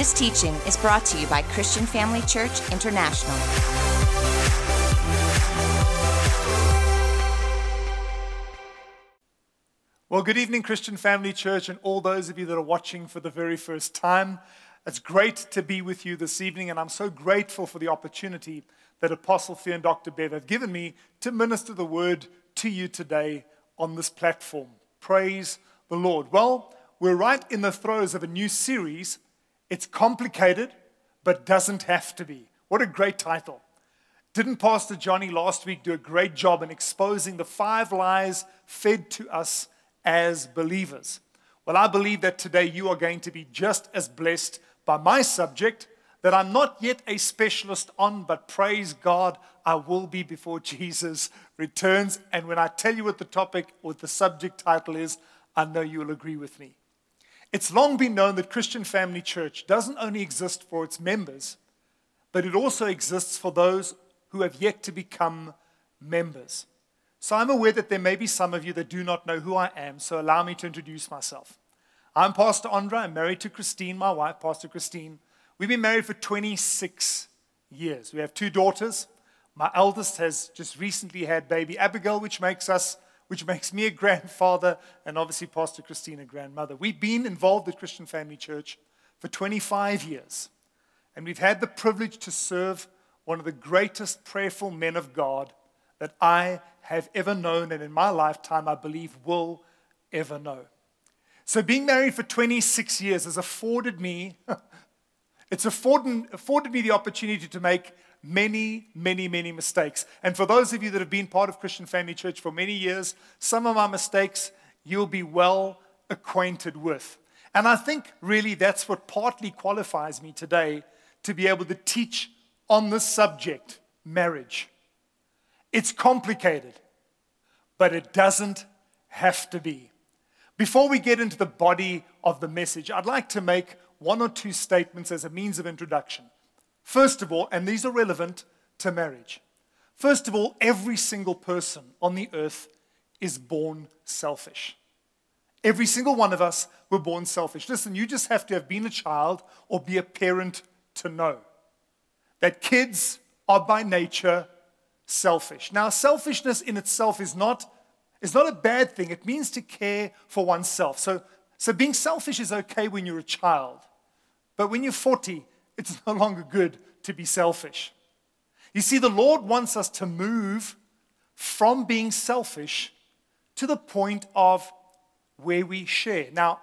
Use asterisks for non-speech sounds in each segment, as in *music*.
This teaching is brought to you by Christian Family Church International. Well, good evening, Christian Family Church, and all those of you that are watching for the very first time. It's great to be with you this evening, and I'm so grateful for the opportunity that Apostle Theo and Dr. Bev have given me to minister the word to you today on this platform. Praise the Lord. Well, we're right in the throes of a new series. It's complicated, but doesn't have to be. What a great title. Didn't Pastor Johnny last week do a great job in exposing the five lies fed to us as believers. Well, I believe that today you are going to be just as blessed by my subject that I'm not yet a specialist on, but praise God, I will be before *laughs* Jesus returns. And when I tell you what the topic or the subject title is, I know you'll agree with me. It's long been known that Christian Family Church doesn't only exist for its members, but it also exists for those who have yet to become members. So I'm aware that there may be some of you that do not know who I am, so allow me to introduce myself. I'm Pastor Andre. I'm married to Christine, my wife, Pastor Christine. We've been married for 26 years. We have two daughters. My eldest has just recently had baby Abigail, which makes us, which makes me a grandfather, and obviously Pastor Christine a grandmother. We've been involved with Christian Family Church for 25 years, and we've had the privilege to serve one of the greatest prayerful men of God that I have ever known, and in my lifetime, I believe will ever know. So, being married for 26 years has afforded me, *laughs* it's afforded, afforded me the opportunity to make many, many, many mistakes. And for those of you that have been part of Christian Family Church for many years, some of my mistakes you'll be well acquainted with. And I think really that's what partly qualifies me today to be able to teach on this subject marriage. It's complicated, but it doesn't have to be. Before we get into the body of the message, I'd like to make one or two statements as a means of introduction. First of all, and these are relevant to marriage. First of all, every single person on the earth is born selfish. Every single one of us were born selfish. Listen, you just have to have been a child or be a parent to know that kids are by nature selfish. Now, selfishness in itself is not, is not a bad thing. It means to care for oneself. So, so being selfish is okay when you're a child. But when you're 40, it's no longer good to be selfish. You see, the Lord wants us to move from being selfish to the point of where we share. Now,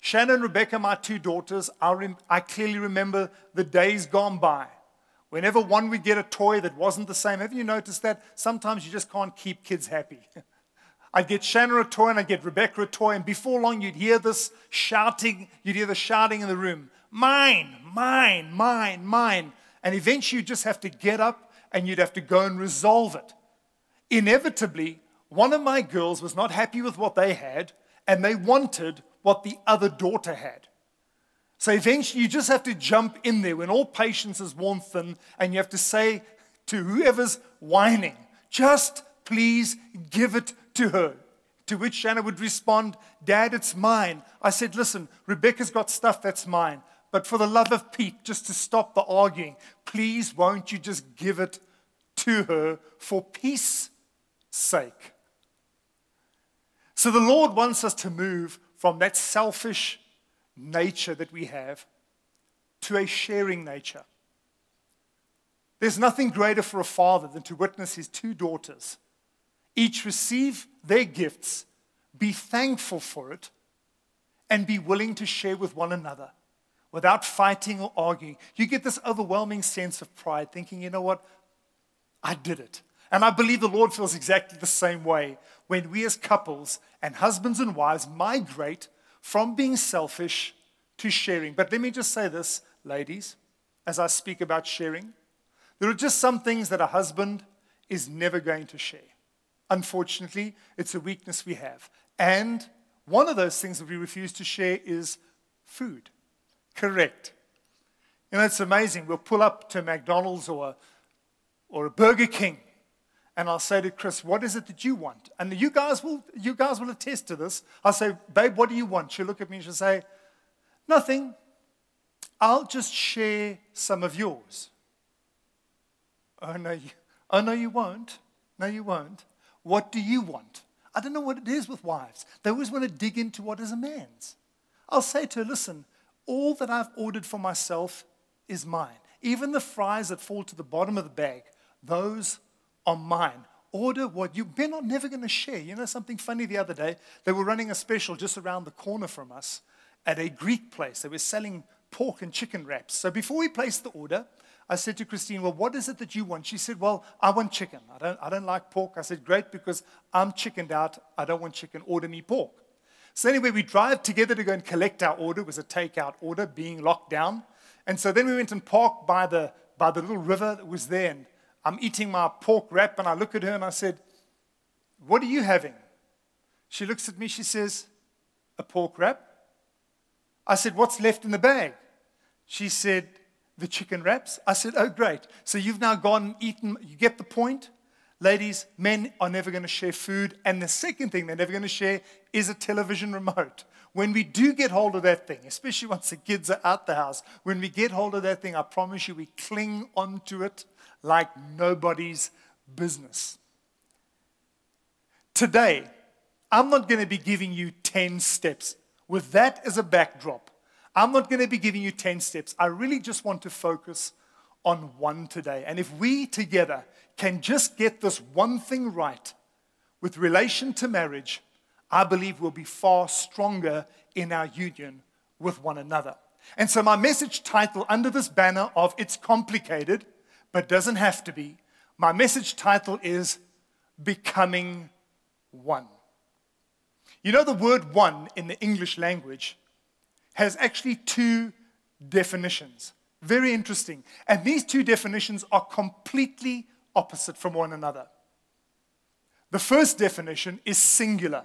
Shannon and Rebecca, my two daughters, I, rem- I clearly remember the days gone by Whenever one would get a toy that wasn't the same, have you noticed that? Sometimes you just can't keep kids happy. *laughs* I'd get Shannon a toy and I'd get Rebecca a toy, and before long you'd hear this shouting, you'd hear the shouting in the room mine, mine, mine, mine. And eventually you just have to get up and you'd have to go and resolve it. Inevitably, one of my girls was not happy with what they had, and they wanted what the other daughter had. So eventually, you just have to jump in there when all patience is worn thin, and you have to say to whoever's whining, just please give it to her. To which Shannon would respond, Dad, it's mine. I said, Listen, Rebecca's got stuff that's mine. But for the love of Pete, just to stop the arguing, please won't you just give it to her for peace sake? So the Lord wants us to move from that selfish nature that we have to a sharing nature. There's nothing greater for a father than to witness his two daughters each receive their gifts, be thankful for it, and be willing to share with one another without fighting or arguing. You get this overwhelming sense of pride, thinking, you know what? I did it. And I believe the Lord feels exactly the same way when we as couples and husbands and wives migrate from being selfish to sharing. But let me just say this, ladies, as I speak about sharing. There are just some things that a husband is never going to share. Unfortunately, it's a weakness we have. And one of those things that we refuse to share is food. Correct. You know, it's amazing. We'll pull up to McDonald's or or a Burger King, and I'll say to Chris, "What is it that you want?" And you guys will you guys will attest to this. I'll say, "Babe, what do you want?" She'll look at me and she'll say, "Nothing." I'll just share some of yours. Oh, no, you, oh, no, you won't. No, you won't. What do you want? I don't know what it is with wives. They always want to dig into what is a man's. I'll say to her, listen, all that I've ordered for myself is mine. Even the fries that fall to the bottom of the bag, those are mine. Order what you, we're not never going to share. You know something funny the other day? They were running a special just around the corner from us at a Greek place. They were selling pork and chicken wraps. So before we placed the order, I said to Christine, Well, what is it that you want? She said, Well, I want chicken. I don't, I don't like pork. I said, Great, because I'm chickened out. I don't want chicken. Order me pork. So anyway, we drive together to go and collect our order. It was a takeout order being locked down. And so then we went and parked by the, by the little river that was there. And I'm eating my pork wrap. And I look at her and I said, What are you having? She looks at me. She says, A pork wrap. I said, What's left in the bag? She said, The chicken wraps. I said, Oh, great. So you've now gone and eaten. You get the point? Ladies, men are never going to share food. And the second thing they're never going to share is a television remote. When we do get hold of that thing, especially once the kids are out the house, when we get hold of that thing, I promise you, we cling onto it like nobody's business. Today, I'm not going to be giving you 10 steps with that as a backdrop, I'm not going to be giving you 10 steps. I really just want to focus on one today. And if we together can just get this one thing right with relation to marriage, I believe we'll be far stronger in our union with one another. And so, my message title under this banner of It's Complicated, but doesn't have to be, my message title is Becoming One. You know, the word one in the English language has actually two definitions. Very interesting. And these two definitions are completely opposite from one another. The first definition is singular.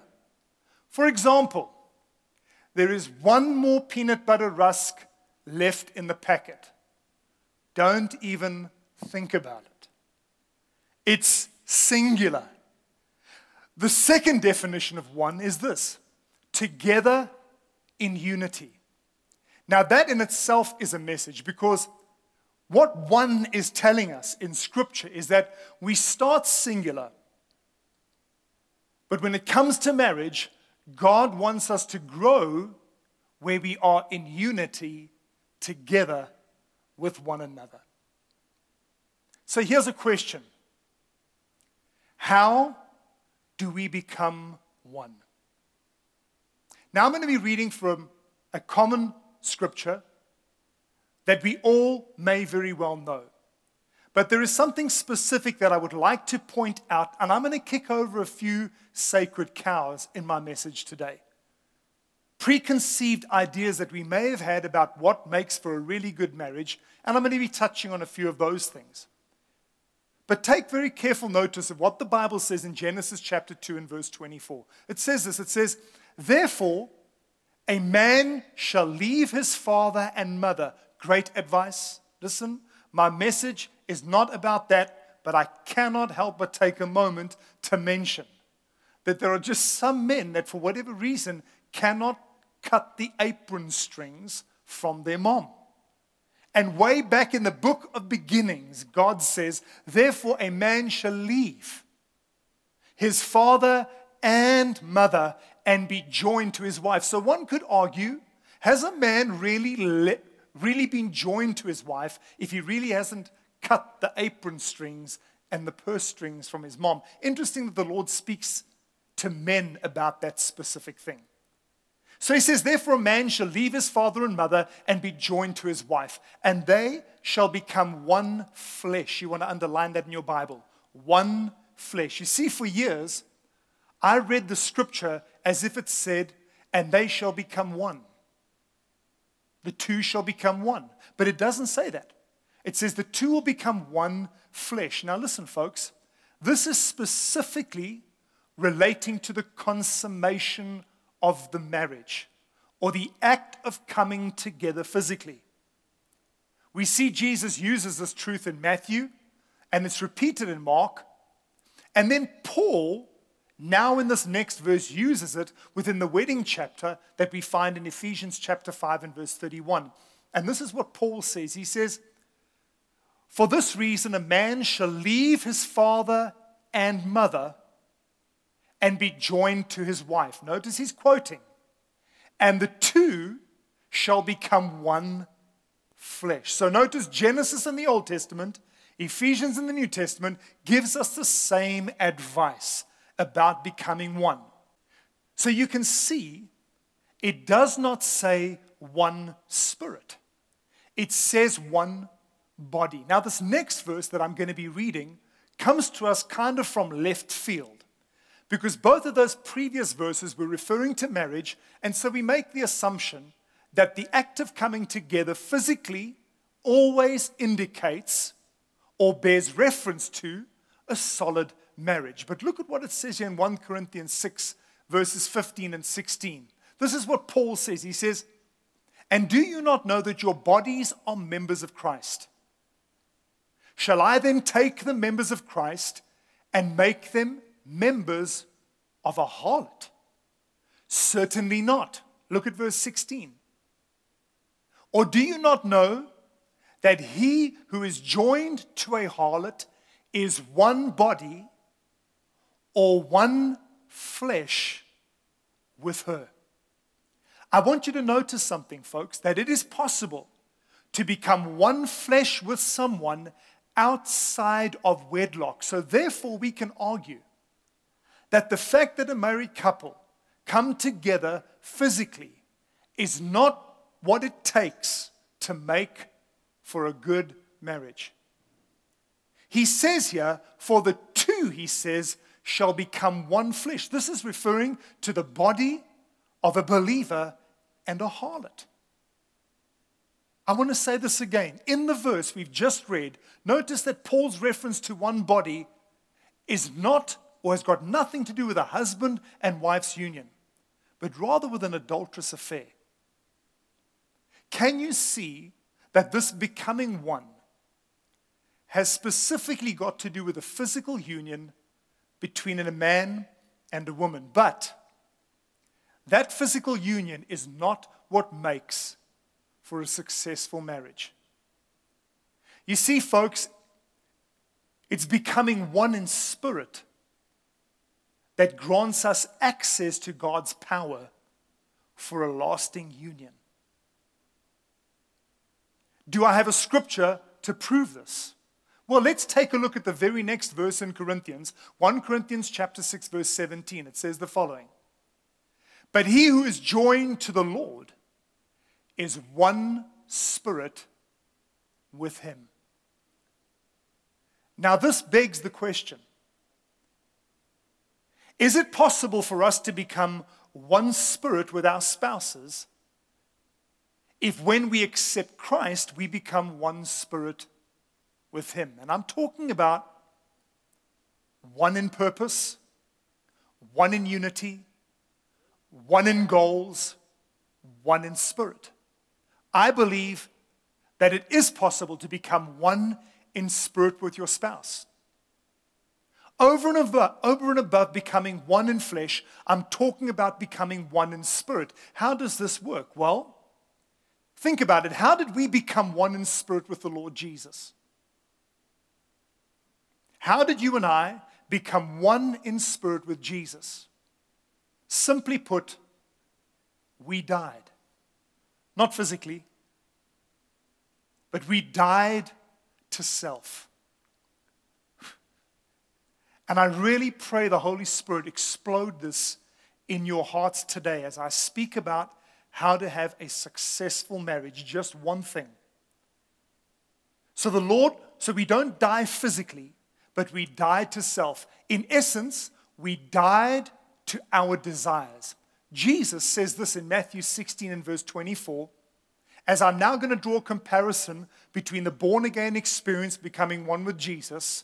For example, there is one more peanut butter rusk left in the packet. Don't even think about it. It's singular. The second definition of one is this together in unity. Now, that in itself is a message because what one is telling us in Scripture is that we start singular, but when it comes to marriage, God wants us to grow where we are in unity together with one another. So here's a question How do we become one? Now, I'm going to be reading from a common scripture that we all may very well know. But there is something specific that I would like to point out, and I'm going to kick over a few sacred cows in my message today. Preconceived ideas that we may have had about what makes for a really good marriage, and I'm going to be touching on a few of those things. But take very careful notice of what the Bible says in Genesis chapter 2 and verse 24. It says this it says, Therefore, a man shall leave his father and mother. Great advice. Listen, my message is not about that, but I cannot help but take a moment to mention that there are just some men that, for whatever reason, cannot cut the apron strings from their mom. And way back in the book of beginnings, God says, Therefore a man shall leave his father and mother and be joined to his wife. So one could argue, has a man really, really been joined to his wife if he really hasn't cut the apron strings and the purse strings from his mom? Interesting that the Lord speaks to men about that specific thing. So he says, Therefore, a man shall leave his father and mother and be joined to his wife, and they shall become one flesh. You want to underline that in your Bible. One flesh. You see, for years, I read the scripture as if it said, And they shall become one. The two shall become one. But it doesn't say that. It says the two will become one flesh. Now, listen, folks, this is specifically relating to the consummation of the marriage or the act of coming together physically. We see Jesus uses this truth in Matthew, and it's repeated in Mark. And then Paul, now in this next verse, uses it within the wedding chapter that we find in Ephesians chapter 5 and verse 31. And this is what Paul says. He says, For this reason, a man shall leave his father and mother and be joined to his wife. Notice he's quoting. And the two shall become one flesh. So notice Genesis in the Old Testament, Ephesians in the New Testament gives us the same advice about becoming one. So you can see it does not say one spirit, it says one body. Now, this next verse that I'm going to be reading comes to us kind of from left field because both of those previous verses were referring to marriage, and so we make the assumption that the act of coming together physically always indicates or bears reference to a solid marriage. But look at what it says here in 1 Corinthians 6, verses 15 and 16. This is what Paul says. He says, And do you not know that your bodies are members of Christ? Shall I then take the members of Christ and make them members of a harlot? Certainly not. Look at verse 16. Or do you not know that he who is joined to a harlot is one body or one flesh with her? I want you to notice something, folks, that it is possible to become one flesh with someone outside of wedlock. So, therefore, we can argue that the fact that a married couple come together physically is not what it takes to make for a good marriage. He says here, for the two, he says, shall become one flesh. This is referring to the body of a believer and a harlot. I want to say this again. In the verse we've just read, notice that Paul's reference to one body is not or has got nothing to do with a husband and wife's union, but rather with an adulterous affair. Can you see that this becoming one has specifically got to do with a physical union between a man and a woman? But that physical union is not what makes for a successful marriage. You see, folks, it's becoming one in spirit that grants us access to God's power for a lasting union. Do I have a scripture to prove this? Well, let's take a look at the very next verse in Corinthians, 1 Corinthians chapter 6 verse 17. It says the following: But he who is joined to the Lord is one spirit with him. Now this begs the question: Is it possible for us to become one spirit with our spouses if when we accept Christ, we become one spirit with Him. And I'm talking about one in purpose, one in unity, one in goals, one in spirit. I believe that it is possible to become one in spirit with your spouse. Over and, above, over and above becoming one in flesh, I'm talking about becoming one in spirit. How does this work? Well, Think about it. How did we become one in spirit with the Lord Jesus? How did you and I become one in spirit with Jesus? Simply put, we died. Not physically, but we died to self. And I really pray the Holy Spirit explode this in your hearts today as I speak about how to have a successful marriage, just one thing. So the Lord, so we don't die physically, but we died to self. In essence, we died to our desires. Jesus says this in Matthew 16 and verse 24. As I'm now going to draw a comparison between the born again experience, becoming one with Jesus,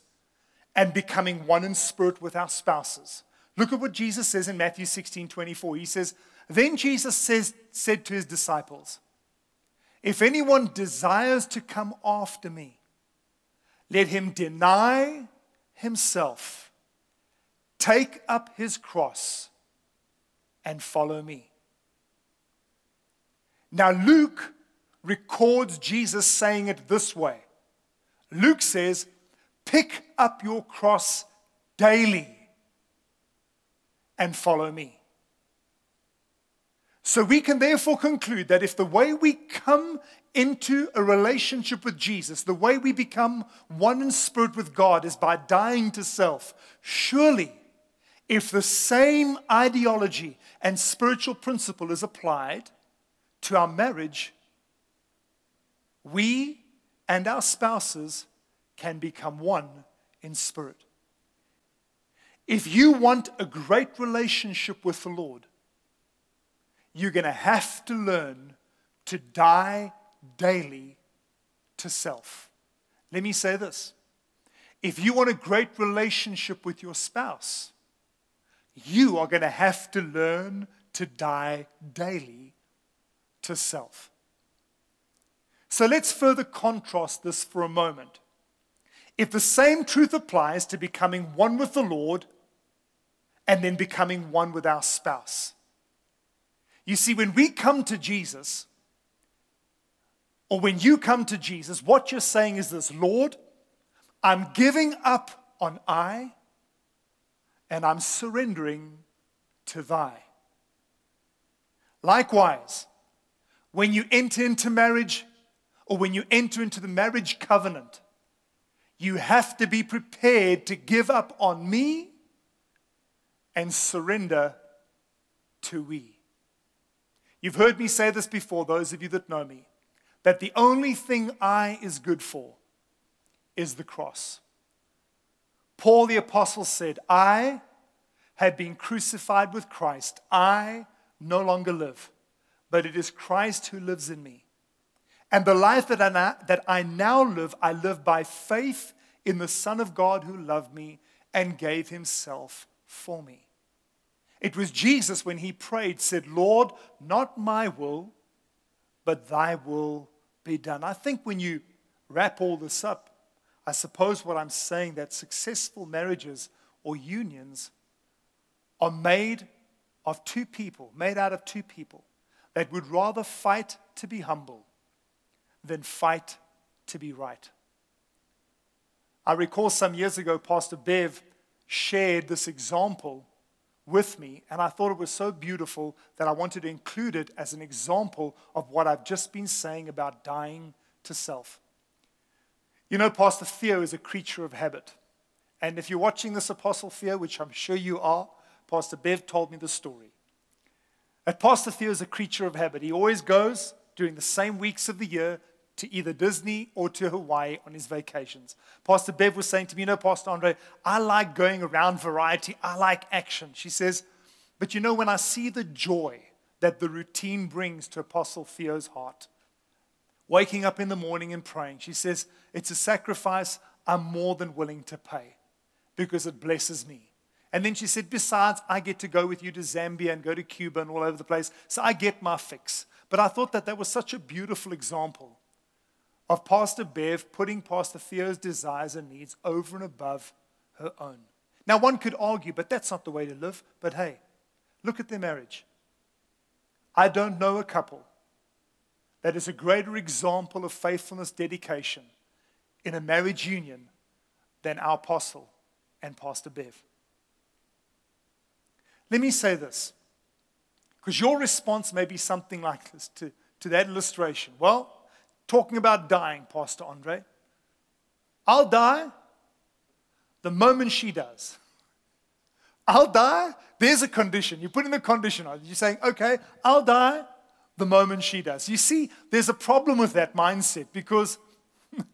and becoming one in spirit with our spouses. Look at what Jesus says in Matthew 16 24. He says, then Jesus says, said to his disciples, If anyone desires to come after me, let him deny himself, take up his cross, and follow me. Now, Luke records Jesus saying it this way Luke says, Pick up your cross daily and follow me. So we can therefore conclude that if the way we come into a relationship with Jesus, the way we become one in spirit with God is by dying to self, surely if the same ideology and spiritual principle is applied to our marriage, we and our spouses can become one in spirit. If you want a great relationship with the Lord, you're going to have to learn to die daily to self. Let me say this if you want a great relationship with your spouse, you are going to have to learn to die daily to self. So let's further contrast this for a moment. If the same truth applies to becoming one with the Lord and then becoming one with our spouse, you see, when we come to Jesus, or when you come to Jesus, what you're saying is this Lord, I'm giving up on I and I'm surrendering to thy. Likewise, when you enter into marriage or when you enter into the marriage covenant, you have to be prepared to give up on me and surrender to we. You've heard me say this before, those of you that know me, that the only thing I is good for is the cross. Paul the Apostle said, I have been crucified with Christ. I no longer live, but it is Christ who lives in me. And the life that I, now, that I now live, I live by faith in the Son of God who loved me and gave himself for me. It was Jesus when he prayed, said, Lord, not my will, but thy will be done. I think when you wrap all this up, I suppose what I'm saying that successful marriages or unions are made of two people, made out of two people that would rather fight to be humble than fight to be right. I recall some years ago, Pastor Bev shared this example with me, and I thought it was so beautiful that I wanted to include it as an example of what I've just been saying about dying to self. You know, Pastor Theo is a creature of habit. And if you're watching this Apostle Theo, which I'm sure you are, Pastor Bev told me the story. That Pastor Theo is a creature of habit. He always goes during the same weeks of the year to either Disney or to Hawaii on his vacations. Pastor Bev was saying to me, know, Pastor Andre, I like going around variety, I like action. She says, But you know, when I see the joy that the routine brings to Apostle Theo's heart, waking up in the morning and praying, she says, It's a sacrifice I'm more than willing to pay because it blesses me. And then she said, Besides, I get to go with you to Zambia and go to Cuba and all over the place. So I get my fix. But I thought that that was such a beautiful example of Pastor Bev putting Pastor Theo's desires and needs over and above her own. Now, one could argue, but that's not the way to live. But hey, look at their marriage. I don't know a couple that is a greater example of faithfulness, dedication in a marriage union than our apostle and Pastor Bev. Let me say this, because your response may be something like this to, to that illustration. Well, talking about dying, Pastor Andre. I'll die the moment she does. I'll die. There's a condition. You put in the condition on You're saying, okay, I'll die the moment she does. You see, there's a problem with that mindset because *laughs*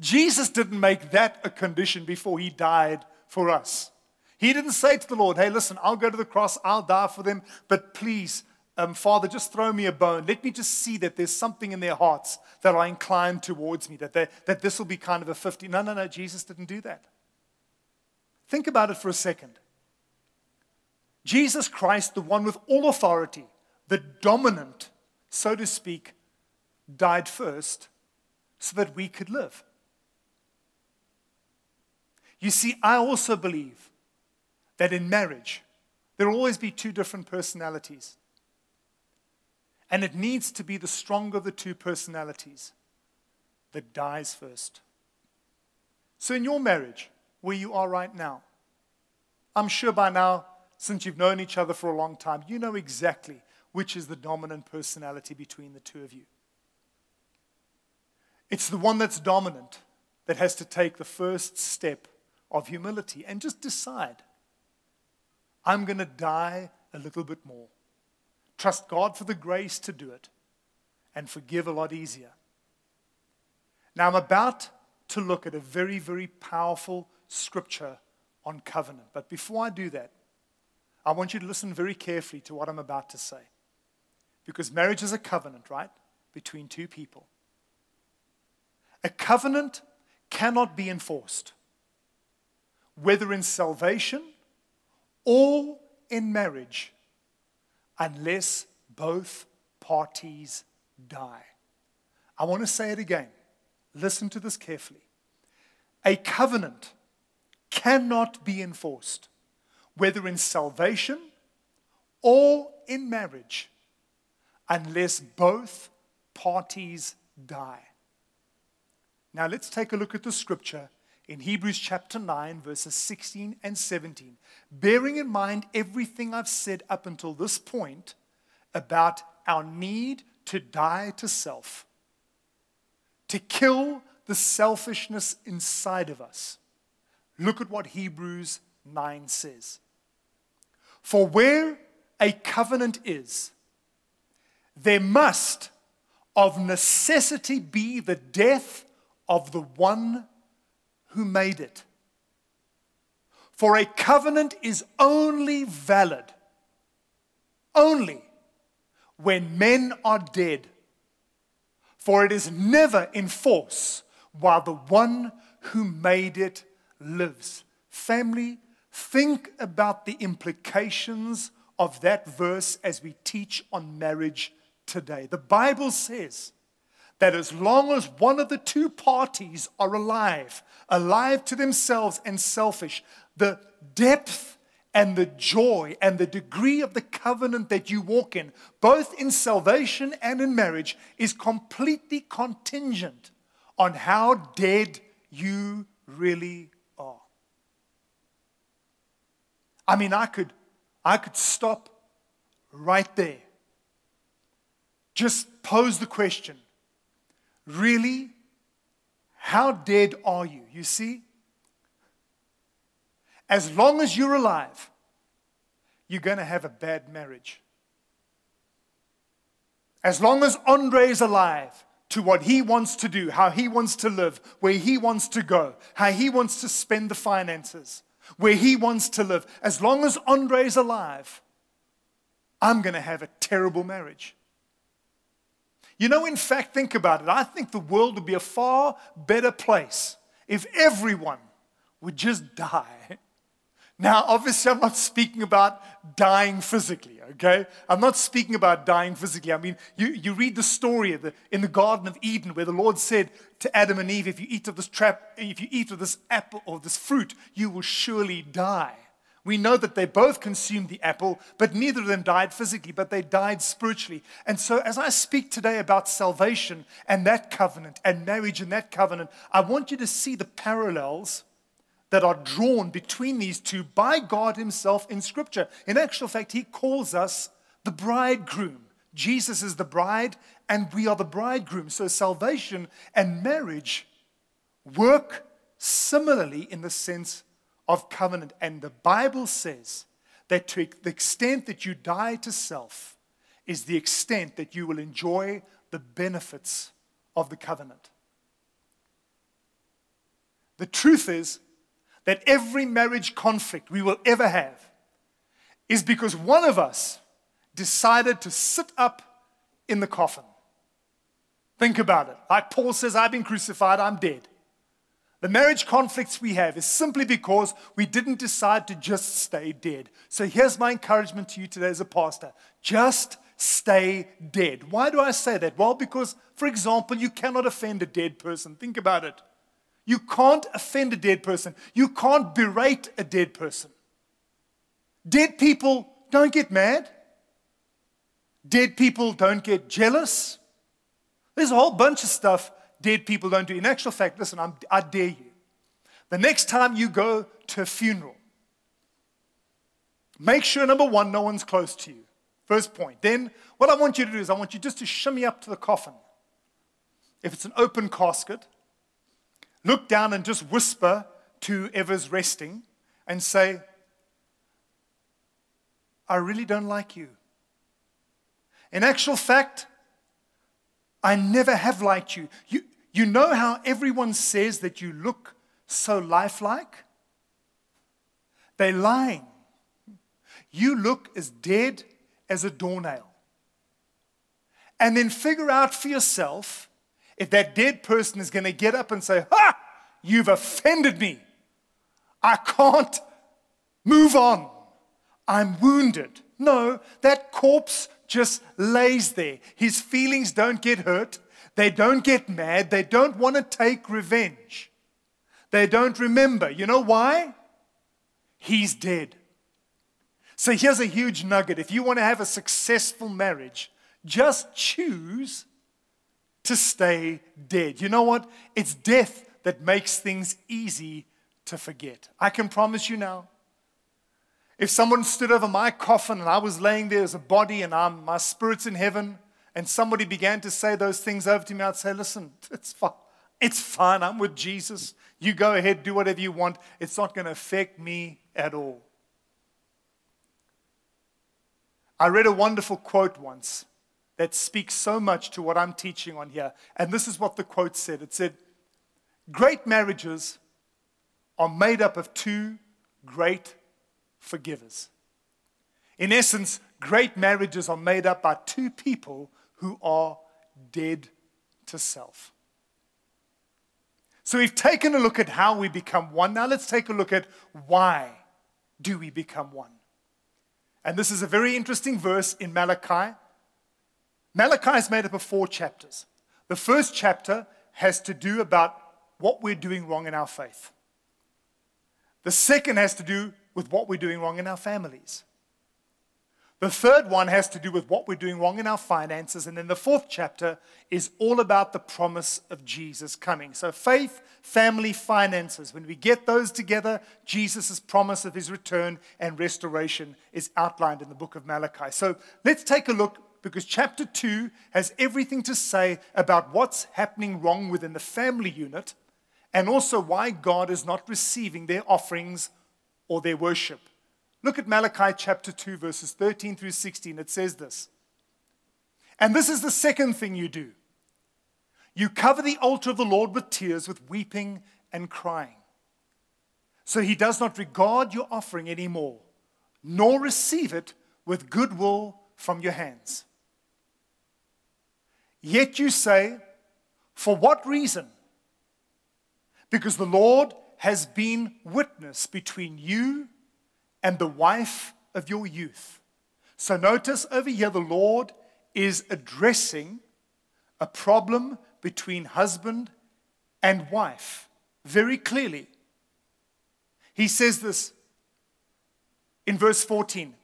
Jesus didn't make that a condition before he died for us. He didn't say to the Lord, hey, listen, I'll go to the cross, I'll die for them, but please um, Father, just throw me a bone. Let me just see that there's something in their hearts that are inclined towards me, that, that this will be kind of a 50. No, no, no, Jesus didn't do that. Think about it for a second. Jesus Christ, the one with all authority, the dominant, so to speak, died first so that we could live. You see, I also believe that in marriage, there will always be two different personalities. And it needs to be the stronger of the two personalities that dies first. So, in your marriage, where you are right now, I'm sure by now, since you've known each other for a long time, you know exactly which is the dominant personality between the two of you. It's the one that's dominant that has to take the first step of humility and just decide I'm going to die a little bit more. Trust God for the grace to do it and forgive a lot easier. Now, I'm about to look at a very, very powerful scripture on covenant. But before I do that, I want you to listen very carefully to what I'm about to say. Because marriage is a covenant, right? Between two people. A covenant cannot be enforced, whether in salvation or in marriage, unless both parties die. I want to say it again. Listen to this carefully. A covenant cannot be enforced, whether in salvation or in marriage, unless both parties die. Now let's take a look at the scripture in Hebrews chapter 9, verses 16 and 17. Bearing in mind everything I've said up until this point about our need to die to self, to kill the selfishness inside of us. Look at what Hebrews 9 says. For where a covenant is, there must of necessity be the death of the one who made it. For a covenant is only valid, only when men are dead. For it is never in force while the one who made it lives. Family, think about the implications of that verse as we teach on marriage today. The Bible says that as long as one of the two parties are alive, alive to themselves and selfish, the depth and the joy and the degree of the covenant that you walk in, both in salvation and in marriage, is completely contingent on how dead you really are. I mean, I could, I could stop right there. Just pose the question Really? How dead are you? You see? As long as you're alive, you're going to have a bad marriage. As long as Andre is alive to what he wants to do, how he wants to live, where he wants to go, how he wants to spend the finances, where he wants to live, as long as Andre is alive, I'm going to have a terrible marriage. You know, in fact, think about it. I think the world would be a far better place if everyone would just die. Now, obviously, I'm not speaking about dying physically, okay? I'm not speaking about dying physically. I mean, you, you read the story the, in the Garden of Eden where the Lord said to Adam and Eve, if you eat of this trap, if you eat of this apple or this fruit, you will surely die. We know that they both consumed the apple, but neither of them died physically, but they died spiritually. And so, as I speak today about salvation and that covenant and marriage and that covenant, I want you to see the parallels that are drawn between these two by God Himself in Scripture. In actual fact, He calls us the bridegroom. Jesus is the bride, and we are the bridegroom. So, salvation and marriage work similarly in the sense of covenant. And the Bible says that to the extent that you die to self is the extent that you will enjoy the benefits of the covenant. The truth is that every marriage conflict we will ever have is because one of us decided to sit up in the coffin. Think about it. Like Paul says, I've been crucified, I'm dead. The marriage conflicts we have is simply because we didn't decide to just stay dead. So here's my encouragement to you today as a pastor just stay dead. Why do I say that? Well, because, for example, you cannot offend a dead person. Think about it. You can't offend a dead person, you can't berate a dead person. Dead people don't get mad. Dead people don't get jealous. There's a whole bunch of stuff dead people don't do. In actual fact, listen, I'm, I dare you. The next time you go to a funeral, make sure, number one, no one's close to you. First point. Then, what I want you to do is I want you just to shimmy up to the coffin. If it's an open casket, look down and just whisper to whoever's resting and say, I really don't like you. In actual fact, I never have liked you. You, you know how everyone says that you look so lifelike? They're lying. You look as dead as a doornail. And then figure out for yourself if that dead person is going to get up and say, Ha! You've offended me. I can't move on. I'm wounded. No, that corpse just lays there. His feelings don't get hurt. They don't get mad. They don't want to take revenge. They don't remember. You know why? He's dead. So here's a huge nugget. If you want to have a successful marriage, just choose to stay dead. You know what? It's death that makes things easy to forget. I can promise you now. If someone stood over my coffin and I was laying there as a body and I'm, my spirit's in heaven, and somebody began to say those things over to me, I'd say, listen, it's fine. It's fine. I'm with Jesus. You go ahead, do whatever you want. It's not going to affect me at all. I read a wonderful quote once that speaks so much to what I'm teaching on here. And this is what the quote said it said, Great marriages are made up of two great forgivers. In essence, great marriages are made up by two people who are dead to self. So we've taken a look at how we become one. Now let's take a look at why do we become one. And this is a very interesting verse in Malachi. Malachi is made up of four chapters. The first chapter has to do about what we're doing wrong in our faith. The second has to do with what we're doing wrong in our families. The third one has to do with what we're doing wrong in our finances. And then the fourth chapter is all about the promise of Jesus coming. So, faith, family, finances. When we get those together, Jesus' promise of his return and restoration is outlined in the book of Malachi. So, let's take a look because chapter 2 has everything to say about what's happening wrong within the family unit and also why God is not receiving their offerings or their worship. Look at Malachi chapter 2, verses 13 through 16. It says this. And this is the second thing you do you cover the altar of the Lord with tears, with weeping and crying. So he does not regard your offering anymore, nor receive it with goodwill from your hands. Yet you say, For what reason? Because the Lord has been witness between you and the wife of your youth. So notice over here, the Lord is addressing a problem between husband and wife very clearly. He says this in verse 14.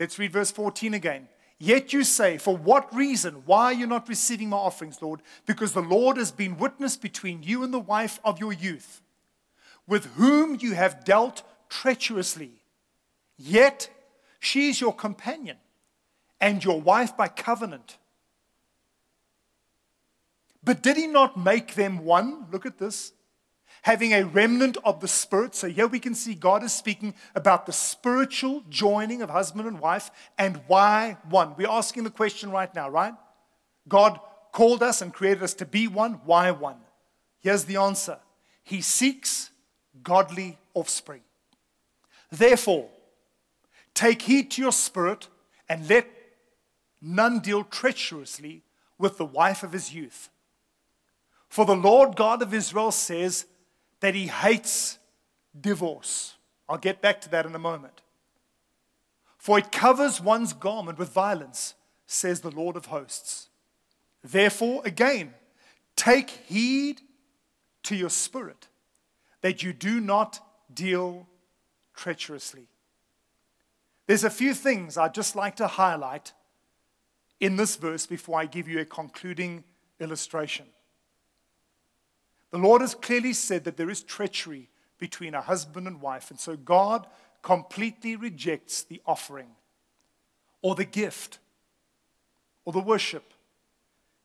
Let's read verse 14 again. Yet you say, For what reason? Why are you not receiving my offerings, Lord? Because the Lord has been witness between you and the wife of your youth, with whom you have dealt treacherously. Yet she is your companion and your wife by covenant. But did he not make them one? Look at this. Having a remnant of the Spirit. So here we can see God is speaking about the spiritual joining of husband and wife and why one. We're asking the question right now, right? God called us and created us to be one. Why one? Here's the answer He seeks godly offspring. Therefore, Take heed to your spirit, and let none deal treacherously with the wife of his youth. For the Lord God of Israel says that he hates divorce. I'll get back to that in a moment. For it covers one's garment with violence, says the Lord of hosts. Therefore, again, take heed to your spirit that you do not deal treacherously. There's a few things I'd just like to highlight in this verse before I give you a concluding illustration. The Lord has clearly said that there is treachery between a husband and wife, and so God completely rejects the offering or the gift or the worship.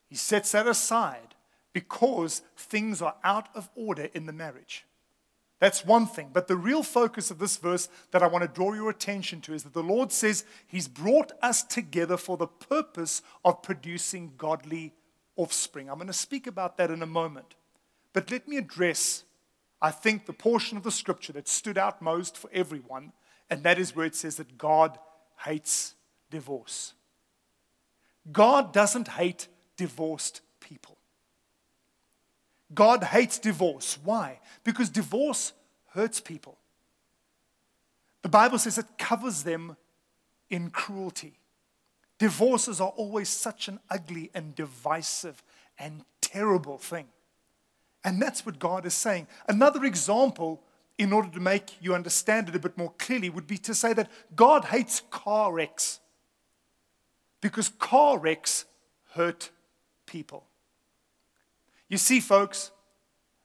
He sets that aside because things are out of order in the marriage. That's one thing. But the real focus of this verse that I want to draw your attention to is that the Lord says He's brought us together for the purpose of producing godly offspring. I'm going to speak about that in a moment. But let me address, I think, the portion of the scripture that stood out most for everyone, and that is where it says that God hates divorce. God doesn't hate divorced people. God hates divorce. Why? Because divorce hurts people. The Bible says it covers them in cruelty. Divorces are always such an ugly and divisive and terrible thing. And that's what God is saying. Another example, in order to make you understand it a bit more clearly, would be to say that God hates car wrecks because car wrecks hurt people. You see, folks,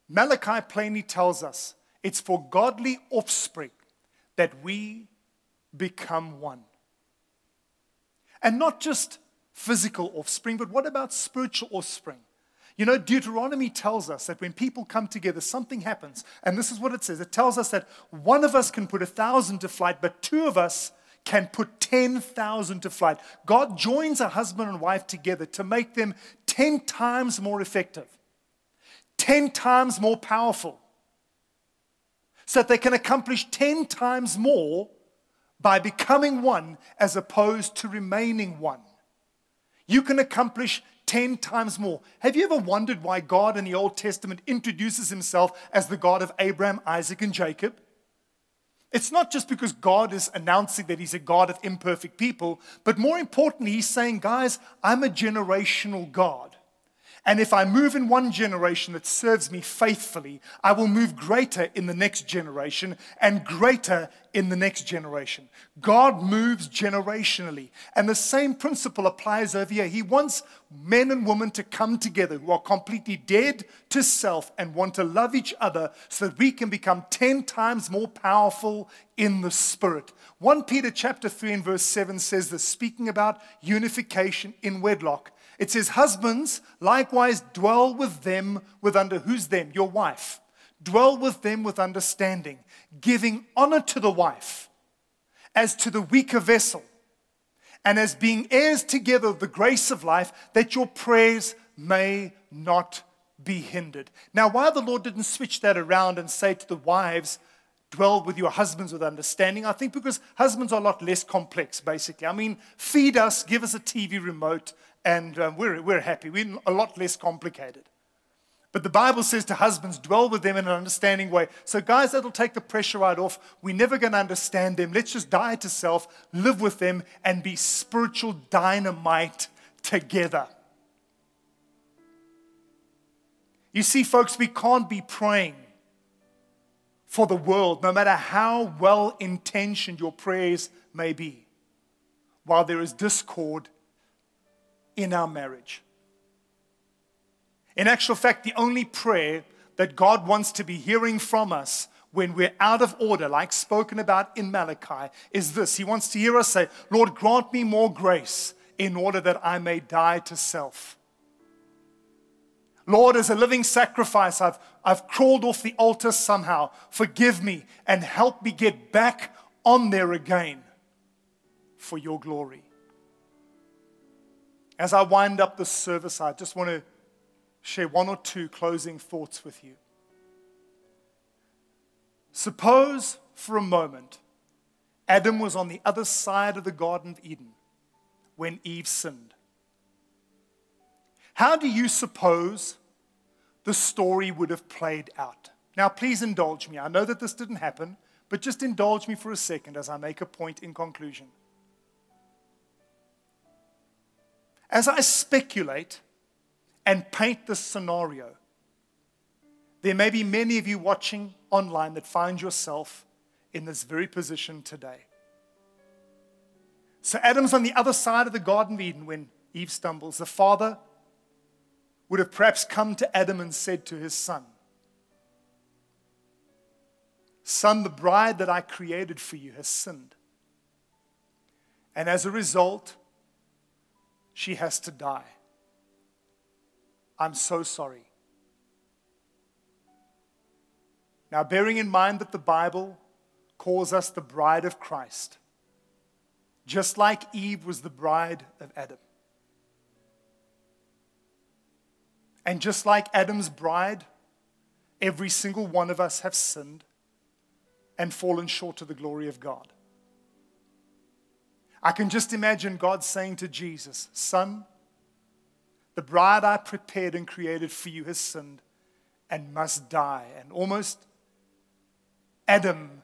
Malachi plainly tells us it's for godly offspring that we become one. And not just physical offspring, but what about spiritual offspring? You know, Deuteronomy tells us that when people come together, something happens. And this is what it says it tells us that one of us can put a thousand to flight, but two of us can put 10,000 to flight. God joins a husband and wife together to make them 10 times more effective, 10 times more powerful, so that they can accomplish 10 times more by becoming one as opposed to remaining one. You can accomplish 10 times more. Have you ever wondered why God in the Old Testament introduces himself as the God of Abraham, Isaac, and Jacob? It's not just because God is announcing that He's a God of imperfect people, but more importantly, He's saying, guys, I'm a generational God. And if I move in one generation that serves me faithfully, I will move greater in the next generation and greater in the next generation. God moves generationally. And the same principle applies over here. He wants men and women to come together who are completely dead to self and want to love each other so that we can become 10 times more powerful in the spirit. 1 Peter chapter 3 and verse 7 says this, speaking about unification in wedlock. It says, Husbands, likewise dwell with them with under who's them? Your wife. Dwell with them with understanding, giving honor to the wife as to the weaker vessel, and as being heirs together of the grace of life, that your prayers may not be hindered. Now, why the Lord didn't switch that around and say to the wives, dwell with your husbands with understanding. I think because husbands are a lot less complex, basically. I mean, feed us, give us a TV remote, and um, we're, we're happy. We're a lot less complicated. But the Bible says to husbands, dwell with them in an understanding way. So, guys, that'll take the pressure right off. We're never going to understand them. Let's just die to self, live with them, and be spiritual dynamite together. You see, folks, we can't be praying for the world, no matter how well intentioned your prayers may be, while there is discord in our marriage. In actual fact, the only prayer that God wants to be hearing from us when we're out of order, like spoken about in Malachi, is this He wants to hear us say, Lord, grant me more grace in order that I may die to self. Lord, as a living sacrifice, I've, I've crawled off the altar somehow. Forgive me and help me get back on there again for your glory. As I wind up this service, I just want to share one or two closing thoughts with you. Suppose for a moment Adam was on the other side of the Garden of Eden when Eve sinned. How do you suppose the story would have played out? Now, please indulge me. I know that this didn't happen, but just indulge me for a second as I make a point in conclusion. As I speculate and paint this scenario, there may be many of you watching online that find yourself in this very position today. So Adam's on the other side of the Garden of Eden when Eve stumbles. The father would have perhaps come to Adam and said to his son, Son, the bride that I created for you has sinned. And as a result, she has to die. I'm so sorry. Now, bearing in mind that the Bible calls us the bride of Christ, just like Eve was the bride of Adam. And just like Adam's bride, every single one of us have sinned and fallen short of the glory of God. I can just imagine God saying to Jesus, Son, the bride I prepared and created for you has sinned and must die. And almost Adam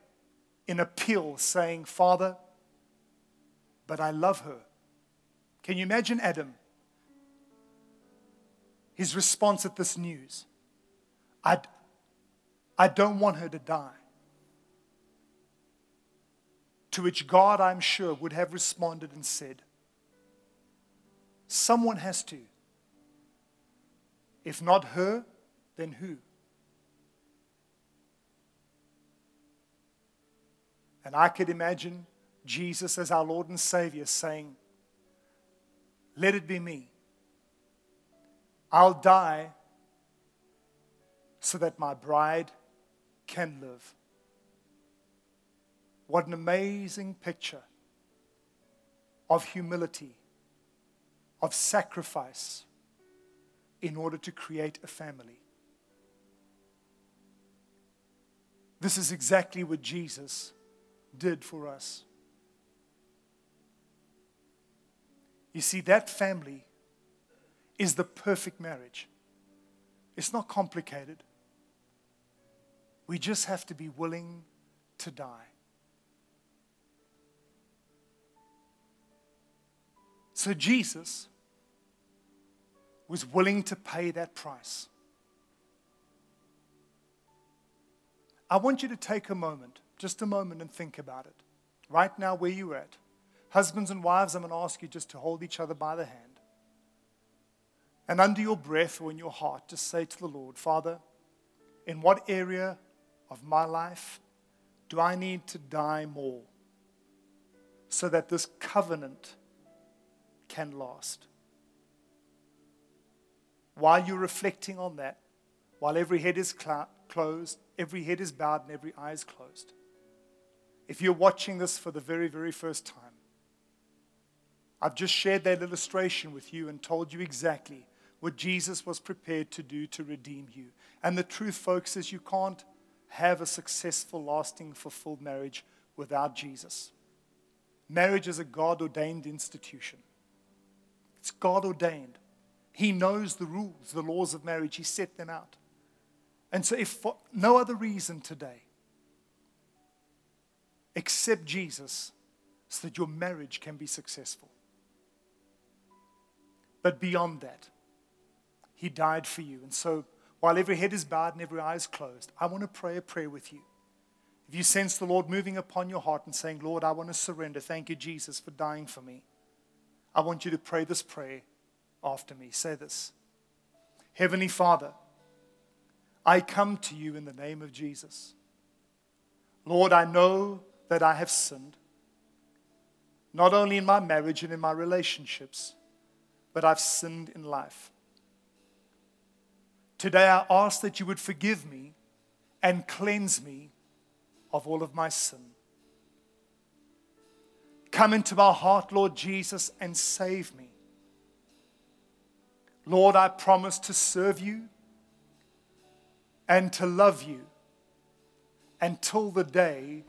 in appeal saying, Father, but I love her. Can you imagine Adam? His response at this news I, I don't want her to die. To which God, I'm sure, would have responded and said, Someone has to. If not her, then who? And I could imagine Jesus as our Lord and Savior saying, Let it be me. I'll die so that my bride can live. What an amazing picture of humility, of sacrifice in order to create a family. This is exactly what Jesus did for us. You see, that family is the perfect marriage. It's not complicated. We just have to be willing to die. So Jesus was willing to pay that price. I want you to take a moment, just a moment, and think about it. Right now, where you're at. Husbands and wives, I'm going to ask you just to hold each other by the hand. And under your breath or in your heart, just say to the Lord, Father, in what area of my life do I need to die more so that this covenant can last? While you're reflecting on that, while every head is cl- closed, every head is bowed, and every eye is closed, if you're watching this for the very, very first time, I've just shared that illustration with you and told you exactly what Jesus was prepared to do to redeem you. And the truth, folks, is you can't have a successful, lasting, fulfilled marriage without Jesus. Marriage is a God ordained institution, it's God ordained. He knows the rules, the laws of marriage, He set them out. And so, if for no other reason today, accept Jesus so that your marriage can be successful. But beyond that, He died for you. And so, while every head is bowed and every eye is closed, I want to pray a prayer with you. If you sense the Lord moving upon your heart and saying, Lord, I want to surrender, thank you, Jesus, for dying for me, I want you to pray this prayer after me. Say this Heavenly Father, I come to you in the name of Jesus. Lord, I know that I have sinned, not only in my marriage and in my relationships but I've sinned in life. Today I ask that you would forgive me and cleanse me of all of my sin. Come into my heart, Lord Jesus, and save me. Lord, I promise to serve you and to love you until the day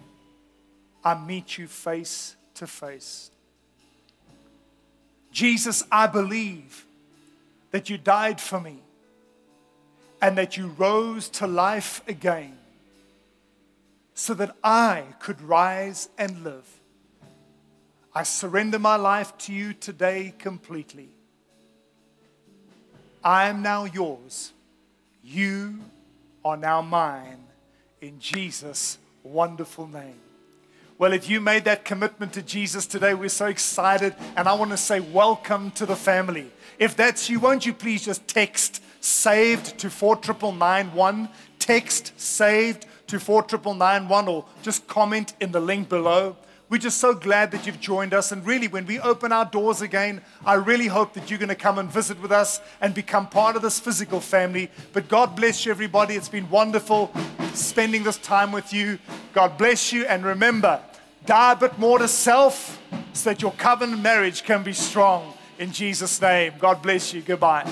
I meet you face to face. Jesus, I believe that you died for me and that you rose to life again so that I could rise and live. I surrender my life to you today completely. I am now yours. You are now mine in Jesus' wonderful name. Well, if you made that commitment to Jesus today, we're so excited. And I want to say, welcome to the family. If that's you, won't you please just text saved to 49991? Text saved to 49991 or just comment in the link below. We're just so glad that you've joined us. And really, when we open our doors again, I really hope that you're going to come and visit with us and become part of this physical family. But God bless you, everybody. It's been wonderful spending this time with you. God bless you. And remember, die a bit more to self so that your covenant marriage can be strong. In Jesus' name, God bless you. Goodbye.